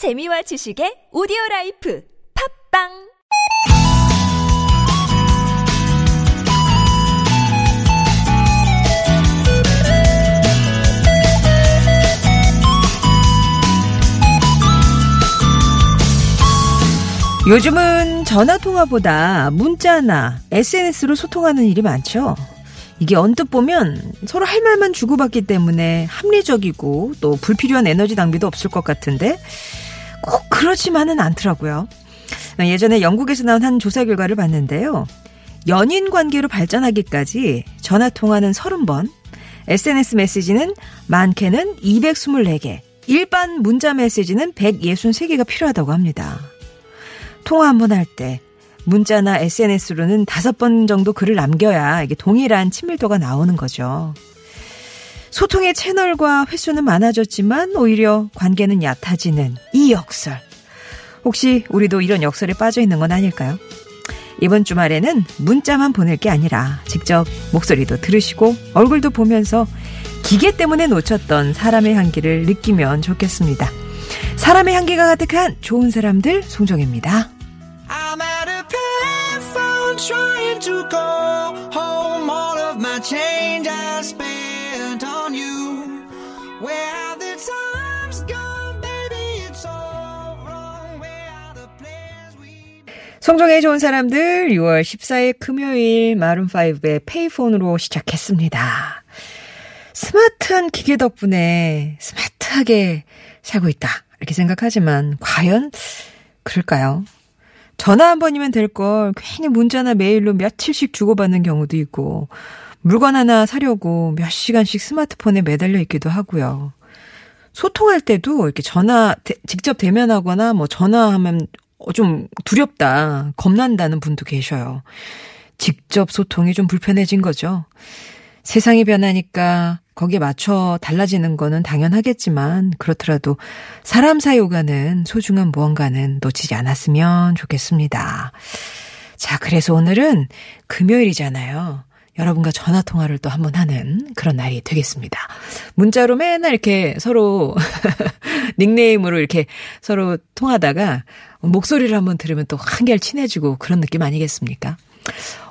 재미와 지식의 오디오 라이프 팝빵 요즘은 전화통화보다 문자나 SNS로 소통하는 일이 많죠. 이게 언뜻 보면 서로 할 말만 주고받기 때문에 합리적이고 또 불필요한 에너지 낭비도 없을 것 같은데 꼭 그렇지만은 않더라고요. 예전에 영국에서 나온 한 조사 결과를 봤는데요. 연인 관계로 발전하기까지 전화 통화는 30번, SNS 메시지는 많게는 224개, 일반 문자 메시지는 163개가 필요하다고 합니다. 통화 한 번 할 때 문자나 SNS로는 다섯 번 정도 글을 남겨야 이게 동일한 친밀도가 나오는 거죠. 소통의 채널과 횟수는 많아졌지만 오히려 관계는 얕아지는 이 역설. 혹시 우리도 이런 역설에 빠져 있는 건 아닐까요? 이번 주말에는 문자만 보낼 게 아니라 직접 목소리도 들으시고 얼굴도 보면서 기계 때문에 놓쳤던 사람의 향기를 느끼면 좋겠습니다. 사람의 향기가 가득한 좋은 사람들 송정입니다. 송정의 좋은 사람들 6월 14일 금요일 마룬5의 페이폰으로 시작했습니다. 스마트한 기계 덕분에 스마트하게 살고 있다. 이렇게 생각하지만 과연 그럴까요? 전화 한 번이면 될 걸 괜히 문자나 메일로 며칠씩 주고받는 경우도 있고 물건 하나 사려고 몇 시간씩 스마트폰에 매달려 있기도 하고요. 소통할 때도 이렇게 전화 대- 직접 대면하거나 뭐 전화하면 좀 두렵다, 겁난다는 분도 계셔요. 직접 소통이 좀 불편해진 거죠. 세상이 변하니까 거기에 맞춰 달라지는 거는 당연하겠지만 그렇더라도 사람 사이 오가는 소중한 무언가는 놓치지 않았으면 좋겠습니다. 자, 그래서 오늘은 금요일이잖아요. 여러분과 전화 통화를 또 한번 하는 그런 날이 되겠습니다. 문자로 맨날 이렇게 서로 닉네임으로 이렇게 서로 통하다가 목소리를 한번 들으면 또 한결 친해지고 그런 느낌 아니겠습니까?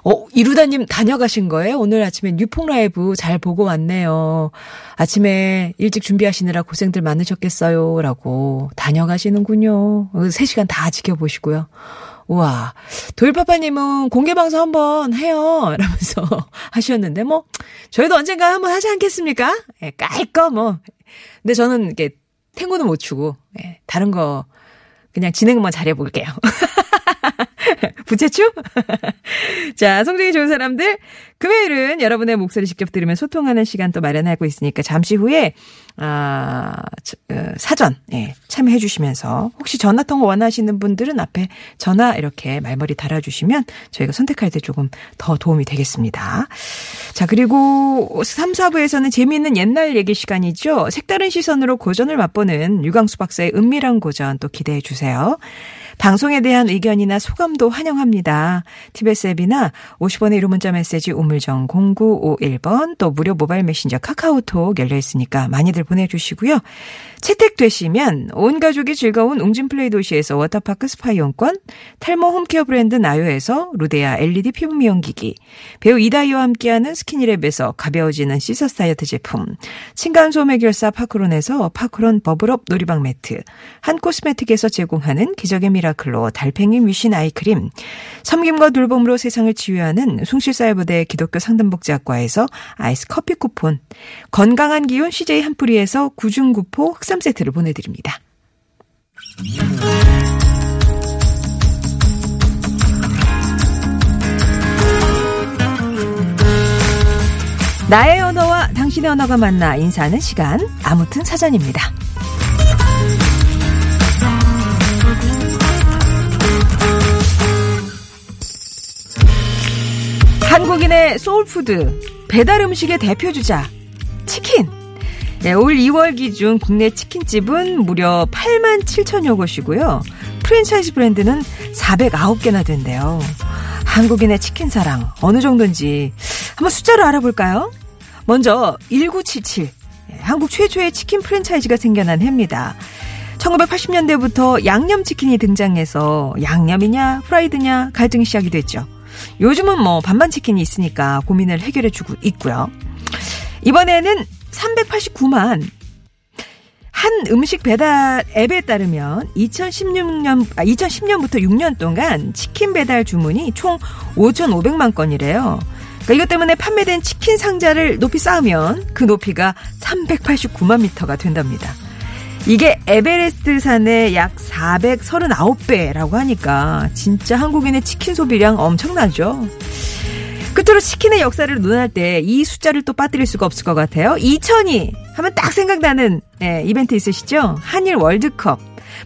어, 이루다님 다녀가신 거예요? 오늘 아침에 뉴폭 라이브 잘 보고 왔네요. 아침에 일찍 준비하시느라 고생들 많으셨겠어요. 라고 다녀가시는군요. 3시간 다 지켜보시고요. 우와. 도일파파님은 공개방송 한번 해요. 라면서 하셨는데, 뭐, 저희도 언젠가 한번 하지 않겠습니까? 예, 깔거 뭐. 근데 저는 이렇게 탱고는 못 추고, 예, 다른 거, 그냥 진행만 잘해볼게요. 부채춤? 자, 성적이 좋은 사람들. 금요일은 여러분의 목소리 직접 들으면 소통하는 시간 또 마련하고 있으니까 잠시 후에, 아, 저, 어, 사전, 예, 참여해 주시면서 혹시 전화 통화 원하시는 분들은 앞에 전화 이렇게 말머리 달아주시면 저희가 선택할 때 조금 더 도움이 되겠습니다. 자, 그리고 3, 4부에서는 재미있는 옛날 얘기 시간이죠. 색다른 시선으로 고전을 맛보는 유광수 박사의 은밀한 고전 또 기대해 주세요. 방송에 대한 의견이나 소감도 환영합니다. TBS 앱이나 50원의 유료 문자 메시지 우물정 0951번 또 무료 모바일 메신저 카카오톡 열려 있으니까 많이들 보내주시고요. 채택되시면 온 가족이 즐거운 웅진플레이 도시에서 워터파크 스파 이용권, 탈모 home care 브랜드 나요에서 루데아 LED 피부 미용기기, 배우 이다희와 함께하는 스키니랩에서 가벼워지는 시서스 다이어트 제품, 층간소음 해결사 파크론에서 파크론 버블업 놀이방 매트, 한 코스메틱에서 제공하는 기적의 미라 클로 달팽이 뮤신 아이크림, 섬김과 돌봄으로 세상을 치유하는 숭실사이버대 기독교 상담복지학과에서 아이스 커피 쿠폰, 건강한 기운 CJ 한뿌리에서 구중구포 흑삼 세트를 보내드립니다. 나의 언어와 당신의 언어가 만나 인사하는 시간 아무튼 사전입니다. 한국인의 소울푸드 배달 음식의 대표 주자 치킨. 네, 올 2월 기준 국내 치킨집은 무려 8만 7천여 곳이고요. 프랜차이즈 브랜드는 409개나 된대요. 한국인의 치킨 사랑 어느 정도인지 한번 숫자로 알아볼까요? 먼저 1977 예, 한국 최초의 치킨 프랜차이즈가 생겨난 해입니다. 1980년대부터 양념치킨이 등장해서 양념이냐 프라이드냐 갈등이 시작이 됐죠. 요즘은 뭐 반반 치킨이 있으니까 고민을 해결해 주고 있고요. 이번에는 389만 한 음식 배달 앱에 따르면 2016년, 아, 2010년부터 6년 동안 치킨 배달 주문이 총 5,500만 건이래요. 그러니까 이것 때문에 판매된 치킨 상자를 높이 쌓으면 그 높이가 389만 미터가 된답니다. 이게 에베레스트 산의 약 439배라고 하니까 진짜 한국인의 치킨 소비량 엄청나죠. 끝으로 치킨의 역사를 논할 때 이 숫자를 또 빠뜨릴 수가 없을 것 같아요. 2002 하면 딱 생각나는 예, 이벤트 있으시죠? 한일 월드컵.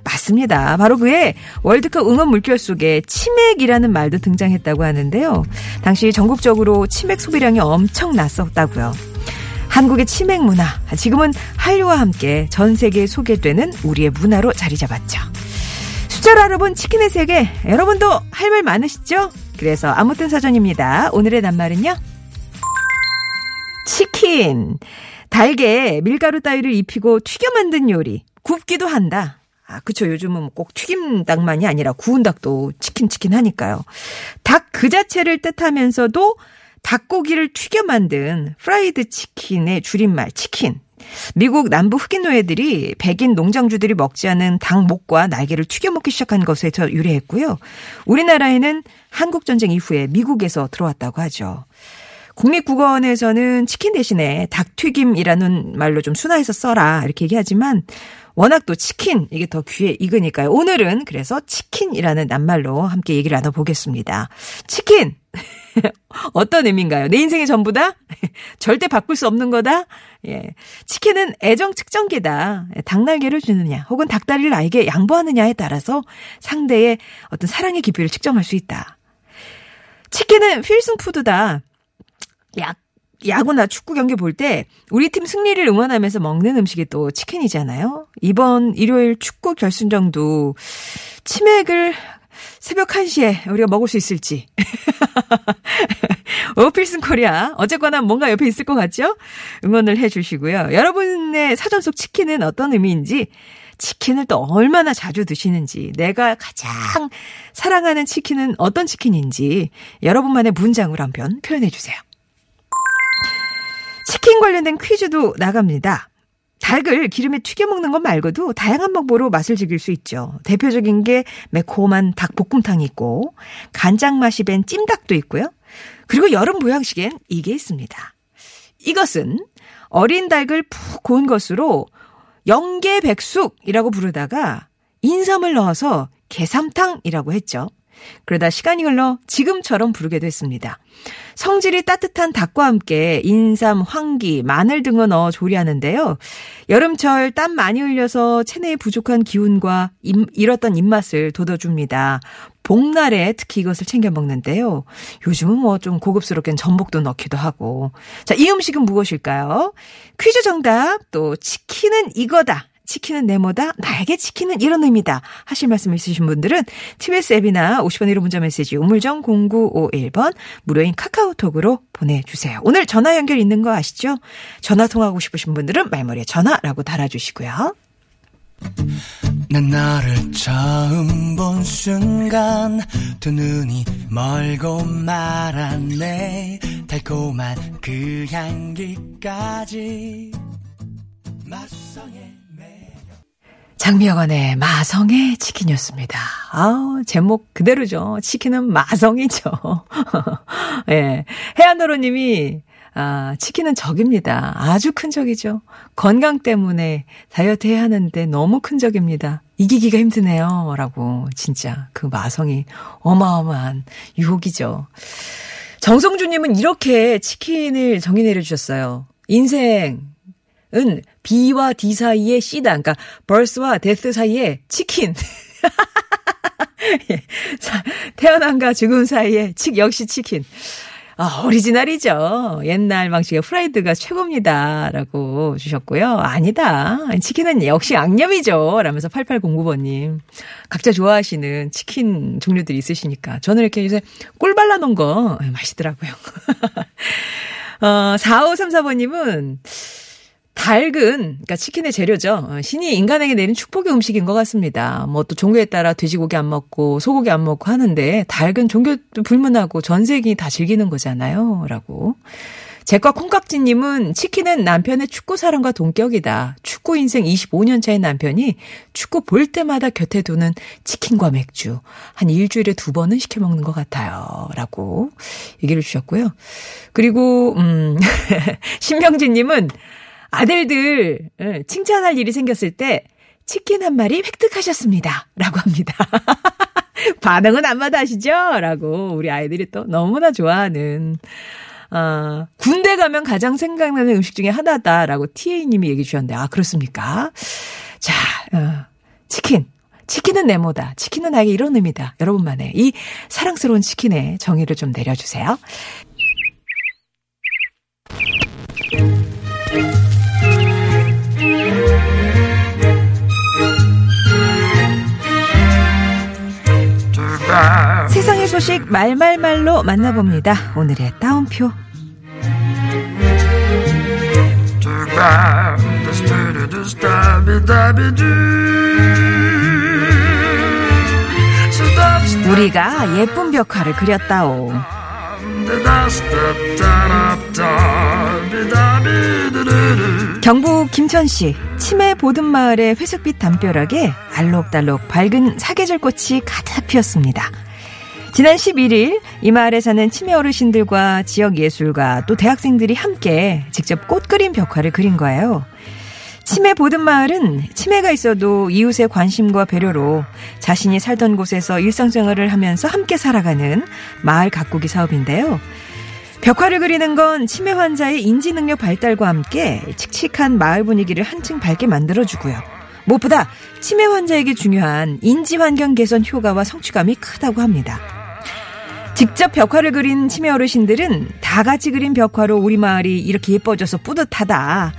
맞습니다. 바로 그해 월드컵 응원 물결 속에 치맥이라는 말도 등장했다고 하는데요. 당시 전국적으로 치맥 소비량이 엄청 났었다고요. 한국의 치맥 문화, 지금은 한류와 함께 전 세계에 소개되는 우리의 문화로 자리 잡았죠. 숫자로 알아본 치킨의 세계, 여러분도 할 말 많으시죠? 그래서 아무튼 사전입니다. 오늘의 낱말은요? 치킨. 달게 밀가루 따위를 입히고 튀겨 만든 요리. 굽기도 한다. 아, 그쵸. 요즘은 꼭 튀김 닭만이 아니라 구운 닭도 치킨 치킨 하니까요. 닭 그 자체를 뜻하면서도 닭고기를 튀겨 만든 프라이드 치킨의 줄임말 치킨. 미국 남부 흑인 노예들이 백인 농장주들이 먹지 않은 닭 목과 날개를 튀겨 먹기 시작한 것에서 유래했고요. 우리나라에는 한국 전쟁 이후에 미국에서 들어왔다고 하죠. 국립국어원에서는 치킨 대신에 닭튀김이라는 말로 좀 순화해서 써라 이렇게 얘기하지만 워낙 또 치킨 이게 더 귀에 익으니까요. 오늘은 그래서 치킨이라는 낱말로 함께 얘기를 나눠보겠습니다. 치킨 어떤 의미인가요? 내 인생의 전부다? 절대 바꿀 수 없는 거다? 예. 치킨은 애정 측정기다. 닭날개를 주느냐, 혹은 닭다리를 나에게 양보하느냐에 따라서 상대의 어떤 사랑의 깊이를 측정할 수 있다. 치킨은 필승 푸드다. 야, 야구나 축구 경기 볼 때 우리 팀 승리를 응원하면서 먹는 음식이 또 치킨이잖아요. 이번 일요일 축구 결승전도 치맥을 새벽 1시에 우리가 먹을 수 있을지. 오필슨 코리아. 어쨌거나 뭔가 옆에 있을 것 같죠? 응원을 해 주시고요. 여러분의 사전 속 치킨은 어떤 의미인지, 치킨을 또 얼마나 자주 드시는지, 내가 가장 사랑하는 치킨은 어떤 치킨인지, 여러분만의 문장으로 한번 표현해 주세요. 치킨 관련된 퀴즈도 나갑니다. 닭을 기름에 튀겨 먹는 것 말고도 다양한 방법으로 맛을 즐길 수 있죠. 대표적인 게 매콤한 닭볶음탕이 있고 간장 맛이 밴 찜닭도 있고요. 그리고 여름 보양식엔 이게 있습니다. 이것은 어린 닭을 푹 고운 것으로 영계백숙이라고 부르다가 인삼을 넣어서 게삼탕이라고 했죠. 그러다 시간이 흘러 지금처럼 부르게 됐습니다. 성질이 따뜻한 닭과 함께 인삼, 황기, 마늘 등을 넣어 조리하는데요. 여름철 땀 많이 흘려서 체내에 부족한 기운과 임, 잃었던 입맛을 돋워줍니다. 복날에 특히 이것을 챙겨 먹는데요. 요즘은 뭐 좀 고급스럽게 전복도 넣기도 하고. 자, 이 음식은 무엇일까요? 퀴즈 정답, 또 치킨은 이거다. 치킨은 네모다, 나에게 치킨은 이런 의미다. 하실 말씀 있으신 분들은 TBS 앱이나 50원 1호 문자 메시지 우물정 0951번 무료인 카카오톡으로 보내주세요. 오늘 전화 연결 있는 거 아시죠? 전화 통하고 싶으신 분들은 말머리에 전화라고 달아주시고요. 난 너를 처음 본 순간 두 눈이 멀고 말았네 달콤한 그 향기까지 맛성의 장미여관의 마성의 치킨이었습니다. 아우, 제목 그대로죠. 치킨은 마성이죠. 예. 네. 해안도로 님이, 아, 치킨은 적입니다. 아주 큰 적이죠. 건강 때문에 다이어트 해야 하는데 너무 큰 적입니다. 이기기가 힘드네요. 라고, 진짜 그 마성이 어마어마한 유혹이죠. 정성주님은 이렇게 치킨을 정의 내려주셨어요. 인생, 은 B와 D 사이의 C다. 그러니까 birth와 death 사이에 치킨. 예. 태어남과 죽음 사이에 치, 역시 치킨. 아, 오리지널이죠. 옛날 방식의 프라이드가 최고입니다. 라고 주셨고요. 아니다. 치킨은 역시 양념이죠. 라면서 8809번님. 각자 좋아하시는 치킨 종류들이 있으시니까. 저는 이렇게 요새 꿀 발라놓은 거 맛있더라고요. 어, 4534번님은 닭은, 그러니까 치킨의 재료죠. 어, 신이 인간에게 내린 축복의 음식인 것 같습니다. 뭐 또 종교에 따라 돼지고기 안 먹고 소고기 안 먹고 하는데 닭은 종교도 불문하고 전 세계 다 즐기는 거잖아요. 라고. 제과 콩깍지님은 치킨은 남편의 축구 사랑과 동격이다. 축구 인생 25년 차인 남편이 축구 볼 때마다 곁에 두는 치킨과 맥주 한 일주일에 두 번은 시켜 먹는 것 같아요. 라고 얘기를 주셨고요. 그리고 음 신명진님은 아들들 예, 칭찬할 일이 생겼을 때 치킨 한 마리 획득하셨습니다. 라고 합니다. 반응은 안 마다하시죠? 라고 우리 아이들이 또 너무나 좋아하는 아, 군대 가면 가장 생각나는 음식 중에 하나다라고 TA님이 얘기해 주셨는데, 아, 그렇습니까? 자, 어, 치킨. 치킨은 네모다. 치킨은 나에게 이런 의미다. 여러분만의 이 사랑스러운 치킨의 정의를 좀 내려주세요. 세상의 소식 말말말로 만나봅니다. 오늘의 따옴표. 우리가 예쁜 벽화를 그렸다오. 경북 김천시 치매 보든 마을의 회색빛 담벼락에 알록달록 밝은 사계절 꽃이 가득 피었습니다. 지난 11일 이 마을에 사는 치매 어르신들과 지역 예술가 또 대학생들이 함께 직접 꽃 그림 벽화를 그린 거예요. 치매 보든 마을은 치매가 있어도 이웃의 관심과 배려로 자신이 살던 곳에서 일상생활을 하면서 함께 살아가는 마을 가꾸기 사업인데요. 벽화를 그리는 건 치매 환자의 인지 능력 발달과 함께 칙칙한 마을 분위기를 한층 밝게 만들어주고요. 무엇보다 치매 환자에게 중요한 인지 환경 개선 효과와 성취감이 크다고 합니다. 직접 벽화를 그린 치매 어르신들은 다 같이 그린 벽화로 우리 마을이 이렇게 예뻐져서 뿌듯하다.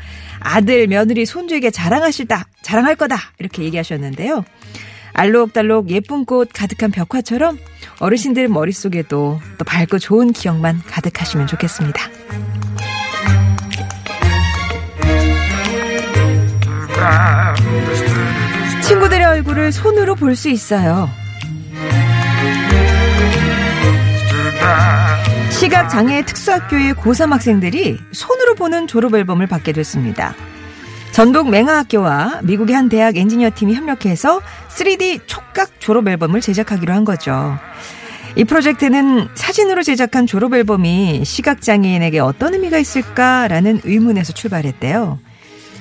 아들, 며느리, 손주에게 자랑하실다, 자랑할 거다. 이렇게 얘기하셨는데요. 알록달록 예쁜 꽃 가득한 벽화처럼 어르신들 머릿속에도 또 밝고 좋은 기억만 가득하시면 좋겠습니다. 친구들의 얼굴을 손으로 볼 수 있어요. 시각장애 특수학교의 고3 학생들이 손으로 보는 졸업앨범을 받게 됐습니다. 전북 맹아학교와 미국의 한 대학 엔지니어 팀이 협력해서 3D 촉각 졸업앨범을 제작하기로 한 거죠. 이 프로젝트는 사진으로 제작한 졸업앨범이 시각장애인에게 어떤 의미가 있을까라는 의문에서 출발했대요.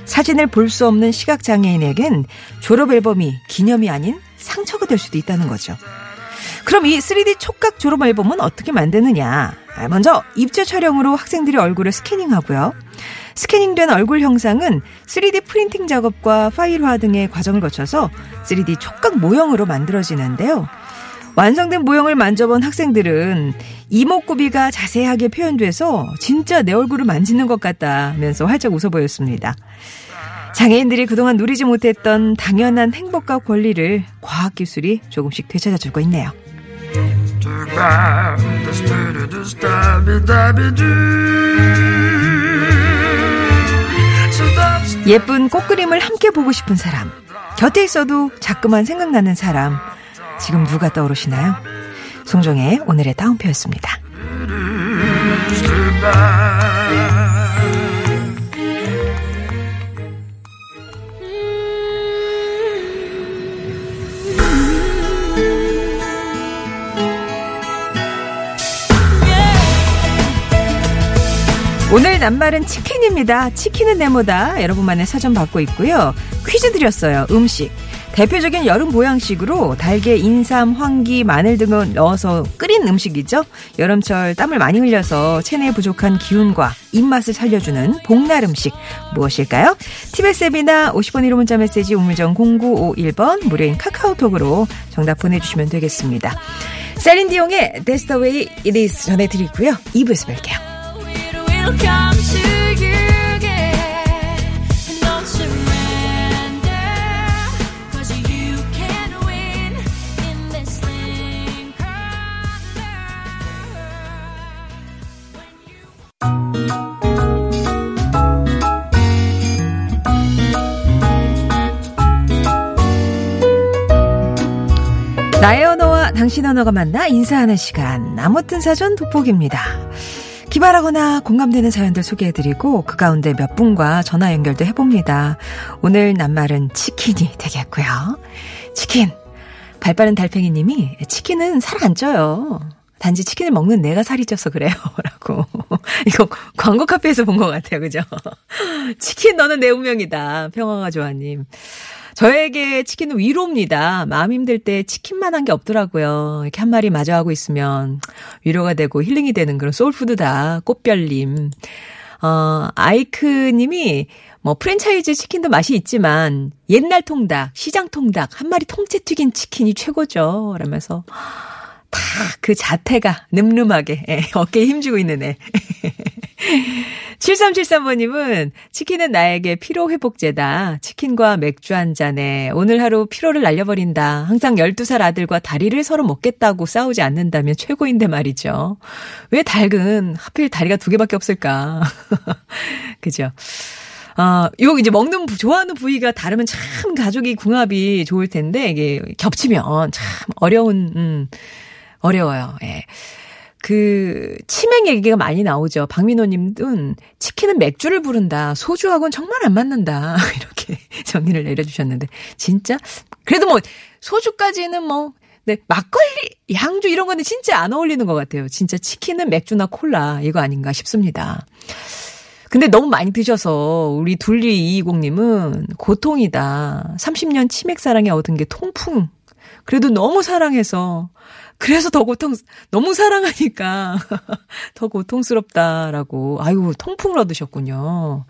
사진을 볼 수 없는 시각장애인에겐 졸업앨범이 기념이 아닌 상처가 될 수도 있다는 거죠. 그럼 이 3D 촉각 졸업 앨범은 어떻게 만드느냐? 먼저 입체 촬영으로 학생들의 얼굴을 스캐닝하고요. 스캐닝된 얼굴 형상은 3D 프린팅 작업과 파일화 등의 과정을 거쳐서 3D 촉각 모형으로 만들어지는데요. 완성된 모형을 만져본 학생들은 이목구비가 자세하게 표현돼서 진짜 내 얼굴을 만지는 것 같다면서 활짝 웃어 보였습니다. 장애인들이 그동안 누리지 못했던 당연한 행복과 권리를 과학기술이 조금씩 되찾아주고 있네요. 예쁜 꽃그림을 함께 보고 싶은 사람, 곁에 있어도 자꾸만 생각나는 사람, 지금 누가 떠오르시나요? 송정의 오늘의 다운표였습니다. 오늘 낱말은 치킨입니다. 치킨은 네모다. 여러분만의 사전 받고 있고요. 퀴즈 드렸어요. 음식. 대표적인 여름 보양식으로 달걀, 인삼, 황기, 마늘 등을 넣어서 끓인 음식이죠. 여름철 땀을 많이 흘려서 체내에 부족한 기운과 입맛을 살려주는 복날 음식 무엇일까요? 티베스 앱이나 50번 1호 문자 메시지 우물정 0951번 무료인 카카오톡으로 정답 보내주시면 되겠습니다. 셀린디용의 way it is 전해드리고요. 2부에서 뵐게요. 나의 언어와 당신 언어가 만나 인사하는 시간. 아무튼 사전 돋보기입니다. 기발하거나 공감되는 사연들 소개해드리고 그 가운데 몇 분과 전화 연결도 해봅니다. 오늘 낱말은 치킨이 되겠고요. 치킨. 발빠른 달팽이님이 치킨은 살 안 쪄요. 단지 치킨을 먹는 내가 살이 쪄서 그래요. 라고. 이거 광고 카페에서 본 것 같아요. 그죠? 치킨 너는 내 운명이다. 평화가 좋아님. 저에게 치킨은 위로입니다. 마음 힘들 때 치킨만 한 게 없더라고요. 이렇게 한 마리 마저하고 있으면 위로가 되고 힐링이 되는 그런 소울푸드다. 꽃별님. 어, 아이크님이 뭐 프랜차이즈 치킨도 맛이 있지만 옛날 통닭, 시장 통닭, 한 마리 통째 튀긴 치킨이 최고죠. 라면서 다 그 자태가 늠름하게 예, 어깨에 힘주고 있는 애. 7373번님은 치킨은 나에게 피로회복제다. 치킨과 맥주 한 잔에 오늘 하루 피로를 날려버린다. 항상 12살 아들과 다리를 서로 먹겠다고 싸우지 않는다면 최고인데 말이죠. 왜 닭은 하필 다리가 두 개밖에 없을까? 그죠? 아, 요 이제 먹는 부- 좋아하는 부위가 다르면 참 가족이 궁합이 좋을 텐데 이게 겹치면 참 어려운 음 어려워요. 예. 그 치맥 얘기가 많이 나오죠. 박민호 님은 치킨은 맥주를 부른다. 소주하고는 정말 안 맞는다. 이렇게 정의를 내려 주셨는데 진짜 그래도 뭐 소주까지는 뭐 네, 막걸리, 양주 이런 거는 진짜 안 어울리는 것 같아요. 진짜 치킨은 맥주나 콜라 이거 아닌가 싶습니다. 근데 너무 많이 드셔서 우리 둘리 220님은 고통이다. 30년 치맥 사랑에 얻은 게 통풍. 그래도 너무 사랑해서 그래서 더 고통 너무 사랑하니까 더 고통스럽다라고 아유 통풍을 얻으셨군요.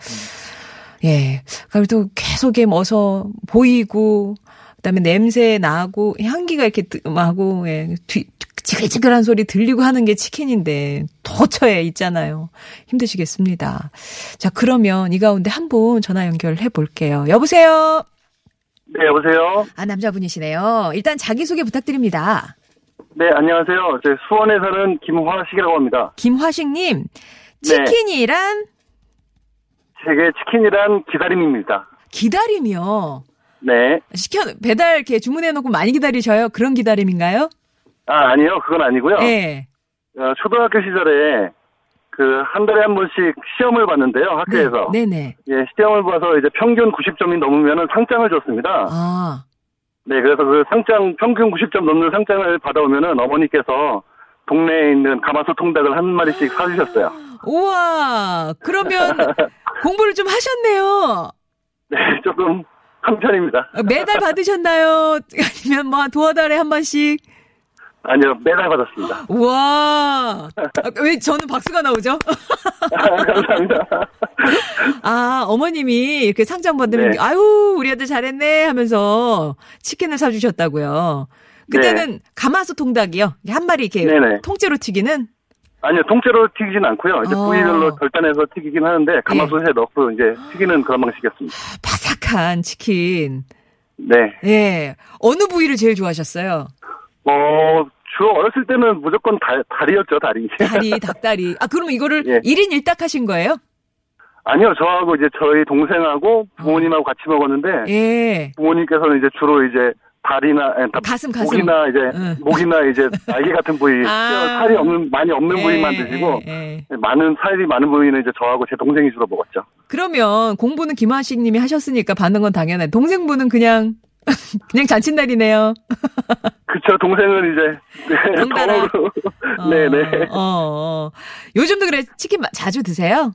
예. 그래도 계속 에 머서 보이고 그다음에 냄새 나고 향기가 이렇게 뜨- 하고 예. 뒤, 지글지글한 소리 들리고 하는 게 치킨인데 도처에 있잖아요. 힘드시겠습니다. 자, 그러면 이 가운데 한 분 전화 연결해 볼게요. 여보세요? 네, 여보세요? 아, 남자분이시네요. 일단 자기소개 부탁드립니다. 네, 안녕하세요. 제 수원에 사는 김화식이라고 합니다. 김화식님, 네. 치킨이란 제게 치킨이란 기다림입니다. 기다림이요. 네. 시켜, 배달 이렇게 주문해놓고 많이 기다리셔요? 그런 기다림인가요? 아, 아니요. 그건 아니고요. 네. 어, 초등학교 시절에 그 한 달에 한 번씩 시험을 봤는데요. 학교에서. 네 네. 예, 시험을 봐서 이제 평균 90점이 넘으면 상장을 줬습니다. 아, 네, 그래서 그 상장, 평균 90점 넘는 상장을 받아오면은 어머니께서 동네에 있는 가마솥 통닭을 한 마리씩 사주셨어요. 우와. 그러면 공부를 좀 하셨네요. 네, 조금 한 편입니다. 매달 받으셨나요? 아니면 뭐 두어 달에 한 번씩? 아니요, 매달 받았습니다. 우와. 아, 왜 저는 박수가 나오죠? 감사합니다. 아, 어머님이 이렇게 상장 받으면, 네. 아유, 우리 아들 잘했네 하면서 치킨을 사주셨다고요. 그때는 가마솥 통닭이요. 한 마리 이렇게 네. 네네. 통째로 튀기는? 아니요, 통째로 튀기진 않고요. 이제 어. 부위별로 절단해서 튀기긴 하는데 가마솥에 넣고 이제 튀기는 그런 방식이었습니다. 바삭한 치킨. 네. 예. 어느 부위를 제일 좋아하셨어요? 어, 주로 어렸을 때는 무조건 다, 다리였죠, 다리. 다리, 닭다리. 아, 그러면 이거를 예. 1인 1닭 하신 거예요? 아니요, 저하고 이제 저희 동생하고 부모님하고 같이 먹었는데 예. 부모님께서는 이제 주로 이제 다리나 아니, 다- 가슴, 가슴. 목이나 이제 응. 목이나 이제 날개 같은 부위 아. 살이 없는 많이 없는 부위만 예, 드시고 예, 예. 많은 살이 많은 부위는 이제 저하고 제 동생이 주로 먹었죠. 그러면 공부는 김하식 님이 하셨으니까 받는 건 당연해. 동생분은 그냥, 그냥 잔칫날이네요. 그쵸, 동생은 이제 덩달아. 덤으로 어, 네네 어, 어. 요즘도 그래, 치킨 마- 자주 드세요?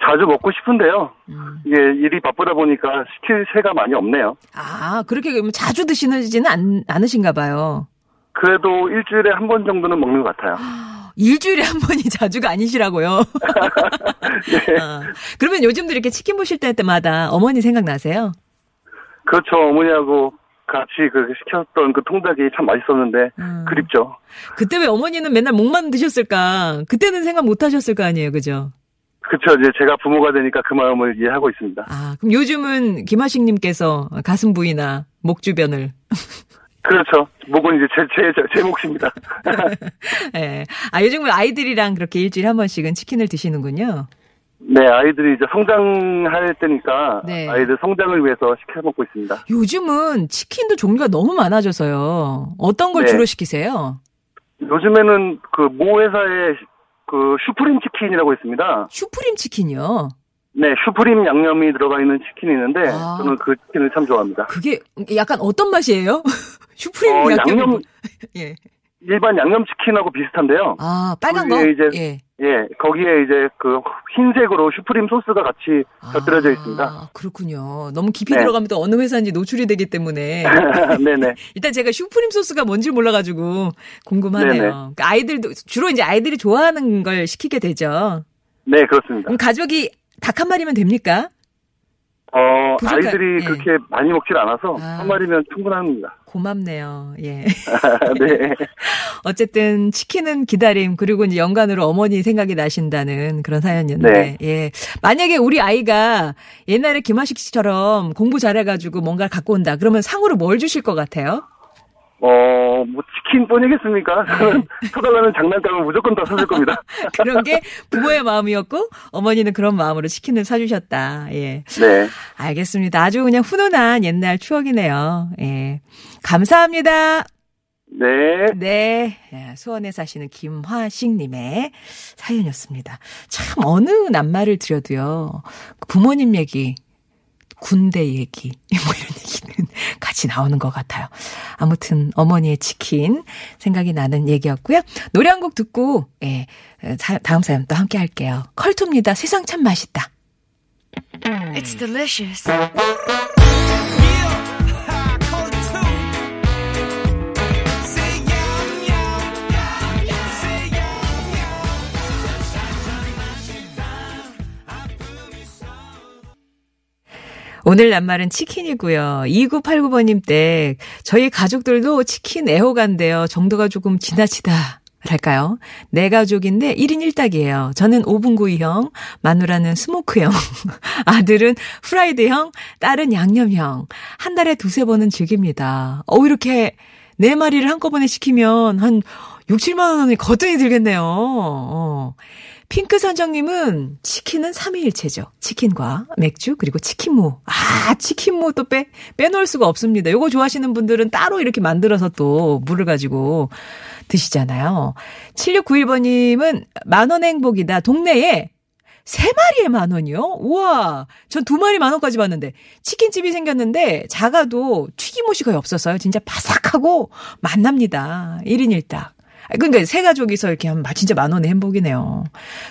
자주 먹고 싶은데요. 음. 이게 일이 바쁘다 보니까 시킬 새가 많이 없네요. 아, 그렇게 자주 드시는지는 않, 않으신가 봐요. 그래도 일주일에 한 번 정도는 먹는 것 같아요. 일주일에 한 번이 자주가 아니시라고요. 네. 아, 그러면 요즘도 이렇게 치킨 보실 때마다 어머니 생각나세요? 그렇죠. 어머니하고 같이 그 시켰던 그 통닭이 참 맛있었는데 음. 그립죠. 그때 왜 어머니는 맨날 목만 드셨을까? 그때는 생각 못 하셨을 거 아니에요, 그죠? 그렇죠. 이제 제가 부모가 되니까 그 마음을 이해하고 있습니다. 아, 그럼 요즘은 김하식님께서 가슴 부위나 목 주변을. 그렇죠. 목은 이제 제, 제, 제, 제 몫입니다. 예. 아, 요즘은 아이들이랑 그렇게 일주일에 한 번씩은 치킨을 드시는군요. 네, 아이들이 이제 성장할 때니까 네. 아이들 성장을 위해서 시켜 먹고 있습니다. 요즘은 치킨도 종류가 너무 많아져서요. 어떤 걸 네. 주로 시키세요? 요즘에는 그 모 회사의 그 supreme 치킨이라고 있습니다. supreme 치킨이요. 네, supreme 양념이 들어가 있는 치킨이 있는데 아. 저는 그 치킨을 참 좋아합니다. 그게 약간 어떤 맛이에요? supreme 어, 양념- 뭐- 예. 일반 양념 치킨하고 비슷한데요. 아, 빨간 거? 이제 예. 예, 거기에 이제 그 흰색으로 supreme 소스가 같이 곁들여져 있습니다. 아, 그렇군요. 너무 깊이 네. 들어가면 또 어느 회사인지 노출이 되기 때문에 네네. 일단 제가 supreme 소스가 뭔지 몰라가지고 궁금하네요. 그러니까 아이들도 주로 이제 아이들이 좋아하는 걸 시키게 되죠. 네, 그렇습니다. 그럼 가족이 닭 한 마리면 됩니까? 어, 부족한- 아이들이 예. 그렇게 많이 먹질 않아서 아. 한 마리면 충분합니다. 고맙네요. 예. 네. 어쨌든 치킨은 기다림 그리고 이제 연간으로 어머니 생각이 나신다는 그런 사연이었는데 네. 예 만약에 우리 아이가 옛날에 김하식 씨처럼 공부 잘해 가지고 뭔가를 갖고 온다 그러면 상으로 뭘 주실 것 같아요? 어, 뭐 치킨 뿐이겠습니까? 저는 사달라는 장난감은 무조건 다 사줄 겁니다. 그런 게 부모의 마음이었고 어머니는 그런 마음으로 치킨을 사주셨다. 예 네. 알겠습니다. 아주 그냥 훈훈한 옛날 추억이네요. 예 감사합니다. 네. 네. 예, 수원에 사시는 김화식님의 사연이었습니다. 참, 어느 낱말을 드려도요, 부모님 얘기, 군대 얘기, 뭐 이런 같이 나오는 것 같아요. 아무튼, 어머니의 치킨 생각이 나는 얘기였고요. 노래 한 곡 듣고, 예, 사- 다음 사연 또 함께 할게요. 컬투입니다. 세상 참 맛있다. It's delicious. 오늘 낱말은 치킨이고요. 2989번님 때 저희 가족들도 치킨 애호가인데요. 정도가 조금 지나치다. 랄까요? 네 가족인데 1인 1닭이에요. 저는 오븐구이형, 마누라는 스모크형, 아들은 프라이드형, 딸은 양념형. 한 달에 두세 번은 즐깁니다. 어, 이렇게 네 마리를 한꺼번에 시키면 한 6, 7만 원이 거뜬히 들겠네요. 어. 핑크 선정님은 치킨은 삼위일체죠. 치킨과 맥주 그리고 치킨무. 아 치킨무 또 빼 빼놓을 수가 없습니다. 요거 좋아하시는 분들은 따로 이렇게 만들어서 또 물을 가지고 드시잖아요. 7691번님은 만원 행복이다. 동네에 세 마리에 만 원이요? 우와. 전 두 마리 만 원까지 봤는데. 치킨집이 생겼는데 작아도 튀김옷이 거의 없었어요. 진짜 바삭하고 맛납니다. 1인 1닭. 그러니까 세 가족이서 이렇게 하면 진짜 만 원의 행복이네요.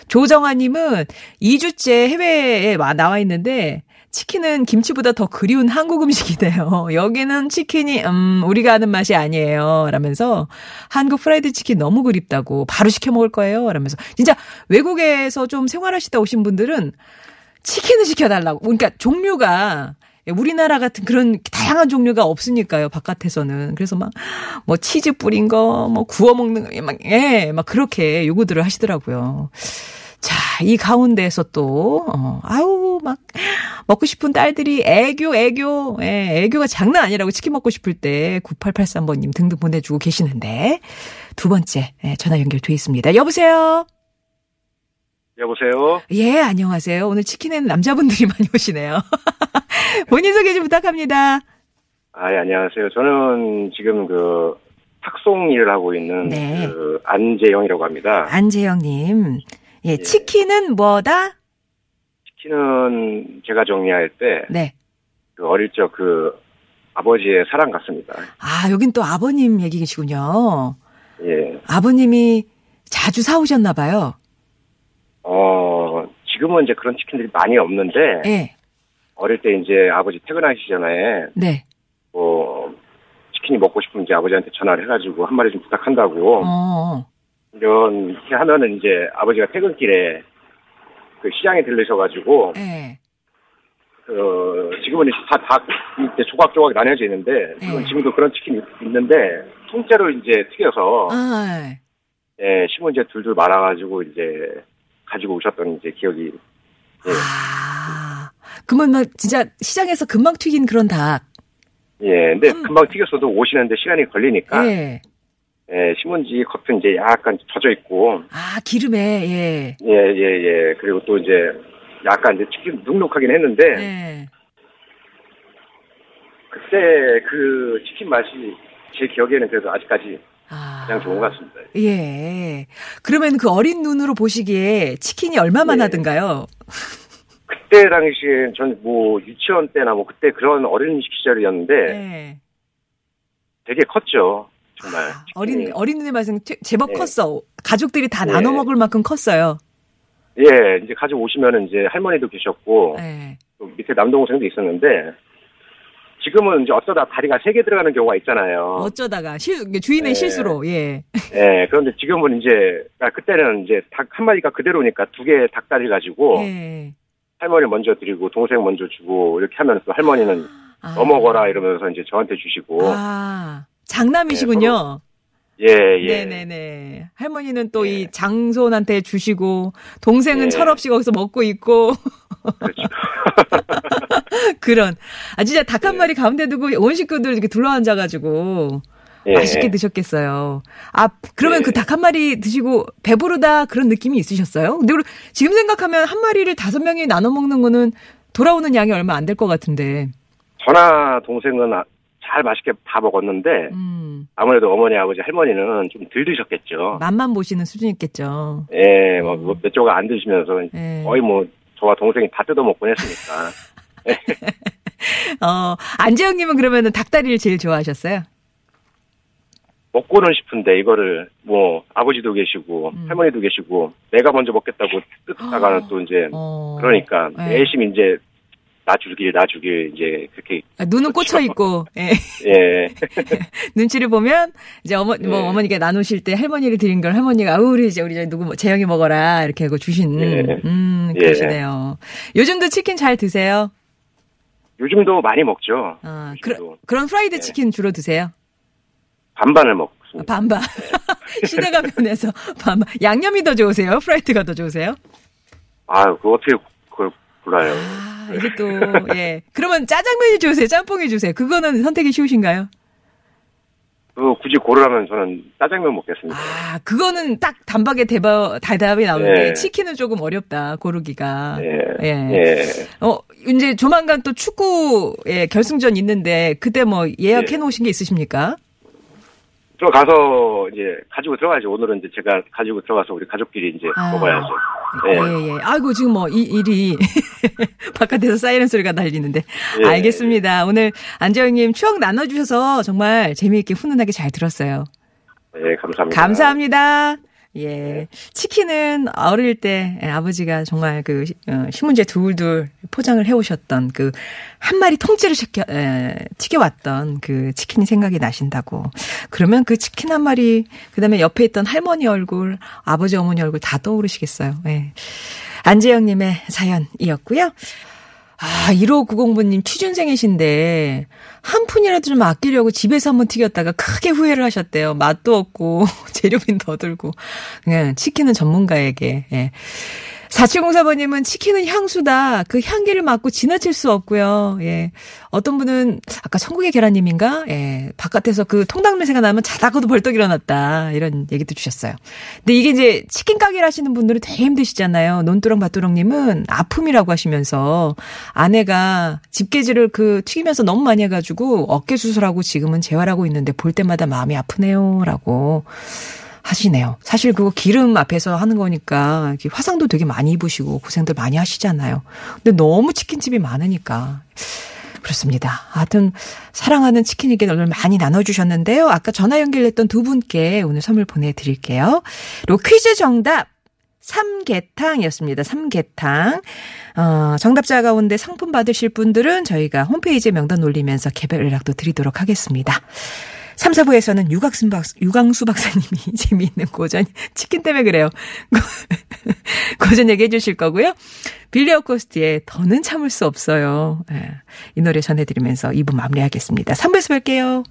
조정아님은 2주째 해외에 와- 나와 있는데 치킨은 김치보다 더 그리운 한국 음식이네요. 여기는 치킨이 음 우리가 아는 맛이 아니에요. 라면서 한국 프라이드 치킨 너무 그립다고 바로 시켜 먹을 거예요. 라면서 진짜 외국에서 좀 생활하시다 오신 분들은 치킨을 시켜달라고. 그러니까 종류가 우리나라 같은 그런 다양한 종류가 없으니까요, 바깥에서는. 그래서 막, 뭐, 치즈 뿌린 거, 뭐, 구워 먹는 거, 막, 예, 막, 그렇게 요구들을 하시더라고요. 자, 이 가운데에서 또, 어, 아우, 막, 먹고 싶은 딸들이 애교, 애교, 예, 애교가 장난 아니라고 치킨 먹고 싶을 때 9883번님 등등 보내주고 계시는데, 두 번째, 예, 전화 연결돼 있습니다. 여보세요? 여보세요? 예, 안녕하세요. 오늘 치킨에는 남자분들이 많이 오시네요. 본인 소개 좀 부탁합니다. 아, 예, 안녕하세요. 저는 지금 그 탁송 일을 하고 있는 네. 그 안재영이라고 합니다. 안재영님. 예, 치킨은 뭐다? 치킨은 제가 정리할 때 네. 그 어릴 적 그 아버지의 사랑 같습니다. 아, 여긴 또 아버님 얘기시군요. 예. 아버님이 자주 사오셨나 봐요. 어, 지금은 이제 그런 치킨들이 많이 없는데 예. 어릴 때 이제 아버지 퇴근하기 전에 네. 뭐 치킨이 먹고 싶으면 이제 아버지한테 전화를 해가지고 한 마리 좀 부탁한다고 어. 이렇게 하면은 이제 아버지가 퇴근길에 그 시장에 들르셔가지고 예. 그 지금은 다, 다 이제 조각조각 나뉘어져 있는데 지금 네. 지금도 그런 치킨이 있는데 통째로 이제 튀겨서 아. 예, 신문지에 둘둘 말아가지고 이제 가지고 오셨던 이제 기억이 예. 아. 그러면 막 진짜 시장에서 금방 튀긴 그런 닭. 예, 근데 금방 튀겼어도 오시는데 시간이 걸리니까 예. 예, 신문지 겉은 이제 약간 젖어 있고 아, 기름에 예. 예, 예, 예. 그리고 또 이제 약간 이제 치킨 눅눅하긴 했는데 네. 그때 그 치킨 맛이 제 기억에는 그래도 아직까지 아. 가장 좋은 것 같습니다. 예. 그러면 그 어린 눈으로 보시기에 치킨이 얼마만 예. 하던가요? 그때 당시에 전뭐 유치원 때나 뭐 그때 그런 어린 시절이었는데 네. 되게 컸죠. 정말. 어린 치킨이. 어린 눈의 맛은 튀- 제법 예. 컸어. 가족들이 다 예. 나눠 먹을 만큼 컸어요. 예, 이제 가족 오시면은 이제 할머니도 계셨고 예. 또 밑에 남동생도 있었는데 지금은 이제 어쩌다 다리가 세 개 들어가는 경우가 있잖아요. 어쩌다가 실, 주인의 예. 실수로 예. 예, 그런데 지금은 이제 아, 그때는 이제 닭 한 마리가 그대로니까 두 개의 닭다리 가지고 예. 할머니 먼저 드리고 동생 먼저 주고 이렇게 하면 또 할머니는 아. 너 먹어라 이러면서 이제 저한테 주시고 아, 장남이시군요. 예, 예. 네네네. 할머니는 또이 예. 장손한테 주시고, 동생은 예. 철없이 거기서 먹고 있고, 그렇죠. 그런. 아, 진짜 닭한 예. 마리 가운데 두고 온 식구들 이렇게 둘러앉아가지고, 예. 맛있게 드셨겠어요. 아, 그러면 예. 그닭 한 마리 드시고 배부르다 그런 느낌이 있으셨어요? 근데 지금 생각하면 한 마리를 다섯 명이 나눠 먹는 거는 돌아오는 양이 얼마 안 될 것 같은데. 저나 동생은 아- 잘 맛있게 다 먹었는데 음, 아무래도 어머니 아버지 할머니는 좀 덜 드셨겠죠. 맛만 보시는 수준이겠죠. 예, 뭐몇 조각 안 드시면서 예. 거의 뭐 저와 동생이 다 뜯어 먹곤 했으니까. 어, 안재영님은 그러면은 닭다리를 제일 좋아하셨어요? 먹고는 싶은데 이거를 뭐 아버지도 계시고 음. 할머니도 계시고 내가 먼저 먹겠다고 뜯다가는 또 이제 어. 그러니까 네. 열심히 이제 나 주길 나 주길 이제 그렇게 아, 눈은 꽂혀 있고, 예. 예 눈치를 보면 이제 어머 뭐 예. 어머니가 나누실 때 할머니를 드린 걸 할머니가 아우 우리 이제 우리 저 누구 뭐 재영이 먹어라 이렇게 하고 주신 예. 음 예. 그러시네요. 요즘도 치킨 잘 드세요? 요즘도 많이 먹죠. 아, 요즘도. 그, 그런 프라이드 예. 치킨 주로 드세요? 반반을 아, 먹습니다. 반반. 시대가 변해서 반반. 양념이 더 좋으세요? 프라이드가 더 좋으세요? 아, 그 어떻게 그걸 골라요? 아, 이게 또, 예. 그러면 짜장면이 좋으세요? 짬뽕이 좋으세요? 그거는 선택이 쉬우신가요? 그 굳이 고르라면 저는 짜장면 먹겠습니다. 아, 그거는 딱 단박에 대답, 대답이 나오는데 예. 치킨은 조금 어렵다, 고르기가. 예. 예. 예. 어, 이제 조만간 또 축구, 예, 결승전 있는데, 그때 뭐 예약해 예. 놓으신 게 있으십니까? 들어가서 이제 가지고 들어가야죠. 오늘은 이제 제가 가지고 들어가서 우리 가족끼리 이제 아. 먹어야죠. 예, 예. 예. 아이고, 지금 뭐, 이 일이, 바깥에서 사이렌 소리가 날리는데. 예. 알겠습니다. 오늘 안재영님 추억 나눠주셔서 정말 재미있게 훈훈하게 잘 들었어요. 예, 감사합니다. 감사합니다. 예. 치킨은 어릴 때 예, 아버지가 정말 그 시- 어, 신문지에 둘둘 포장을 해오셨던 그 한 마리 통째로 시켜, 에, 튀겨왔던 그 치킨이 생각이 나신다고. 그러면 그 치킨 한 마리, 그 다음에 옆에 있던 할머니 얼굴, 아버지 어머니 얼굴 다 떠오르시겠어요. 예. 안재영님의 사연이었고요. 아, 1590분님 취준생이신데, 한 푼이라도 좀 아끼려고 집에서 한번 튀겼다가 크게 후회를 하셨대요. 맛도 없고, 재료비는 더 들고. 그냥 치킨은 전문가에게, 예. 4704번님은 치킨은 향수다. 그 향기를 맡고 지나칠 수 없고요. 예. 어떤 분은 아까 천국의 계란님인가? 예. 바깥에서 그 통닭 냄새가 나면 자다가도 벌떡 일어났다. 이런 얘기도 주셨어요. 근데 이게 이제 치킨 가게를 하시는 분들은 되게 힘드시잖아요. 논두렁 밭두렁님은 아픔이라고 하시면서 아내가 집게질을 그 튀기면서 너무 많이 해가지고 어깨 수술하고 지금은 재활하고 있는데 볼 때마다 마음이 아프네요. 라고 하시네요. 사실 그거 기름 앞에서 하는 거니까 화상도 되게 많이 입으시고 고생들 많이 하시잖아요. 근데 너무 치킨집이 많으니까. 그렇습니다. 하여튼 사랑하는 치킨 얘기를 오늘 많이 나눠주셨는데요. 아까 전화 연결됐던 두 분께 오늘 선물 보내드릴게요. 그리고 퀴즈 정답 삼계탕이었습니다. 삼계탕. 어, 정답자 가운데 상품 받으실 분들은 저희가 홈페이지에 명단 올리면서 개별 연락도 드리도록 하겠습니다. 3, 4부에서는 유각순 박, 유강수 박사님이 재미있는 고전, 치킨 때문에 그래요. 고전 얘기해 주실 거고요. 빌리 어코스트의 더는 참을 수 없어요. 예, 이 노래 전해드리면서 2부 마무리하겠습니다. 3부에서 뵐게요.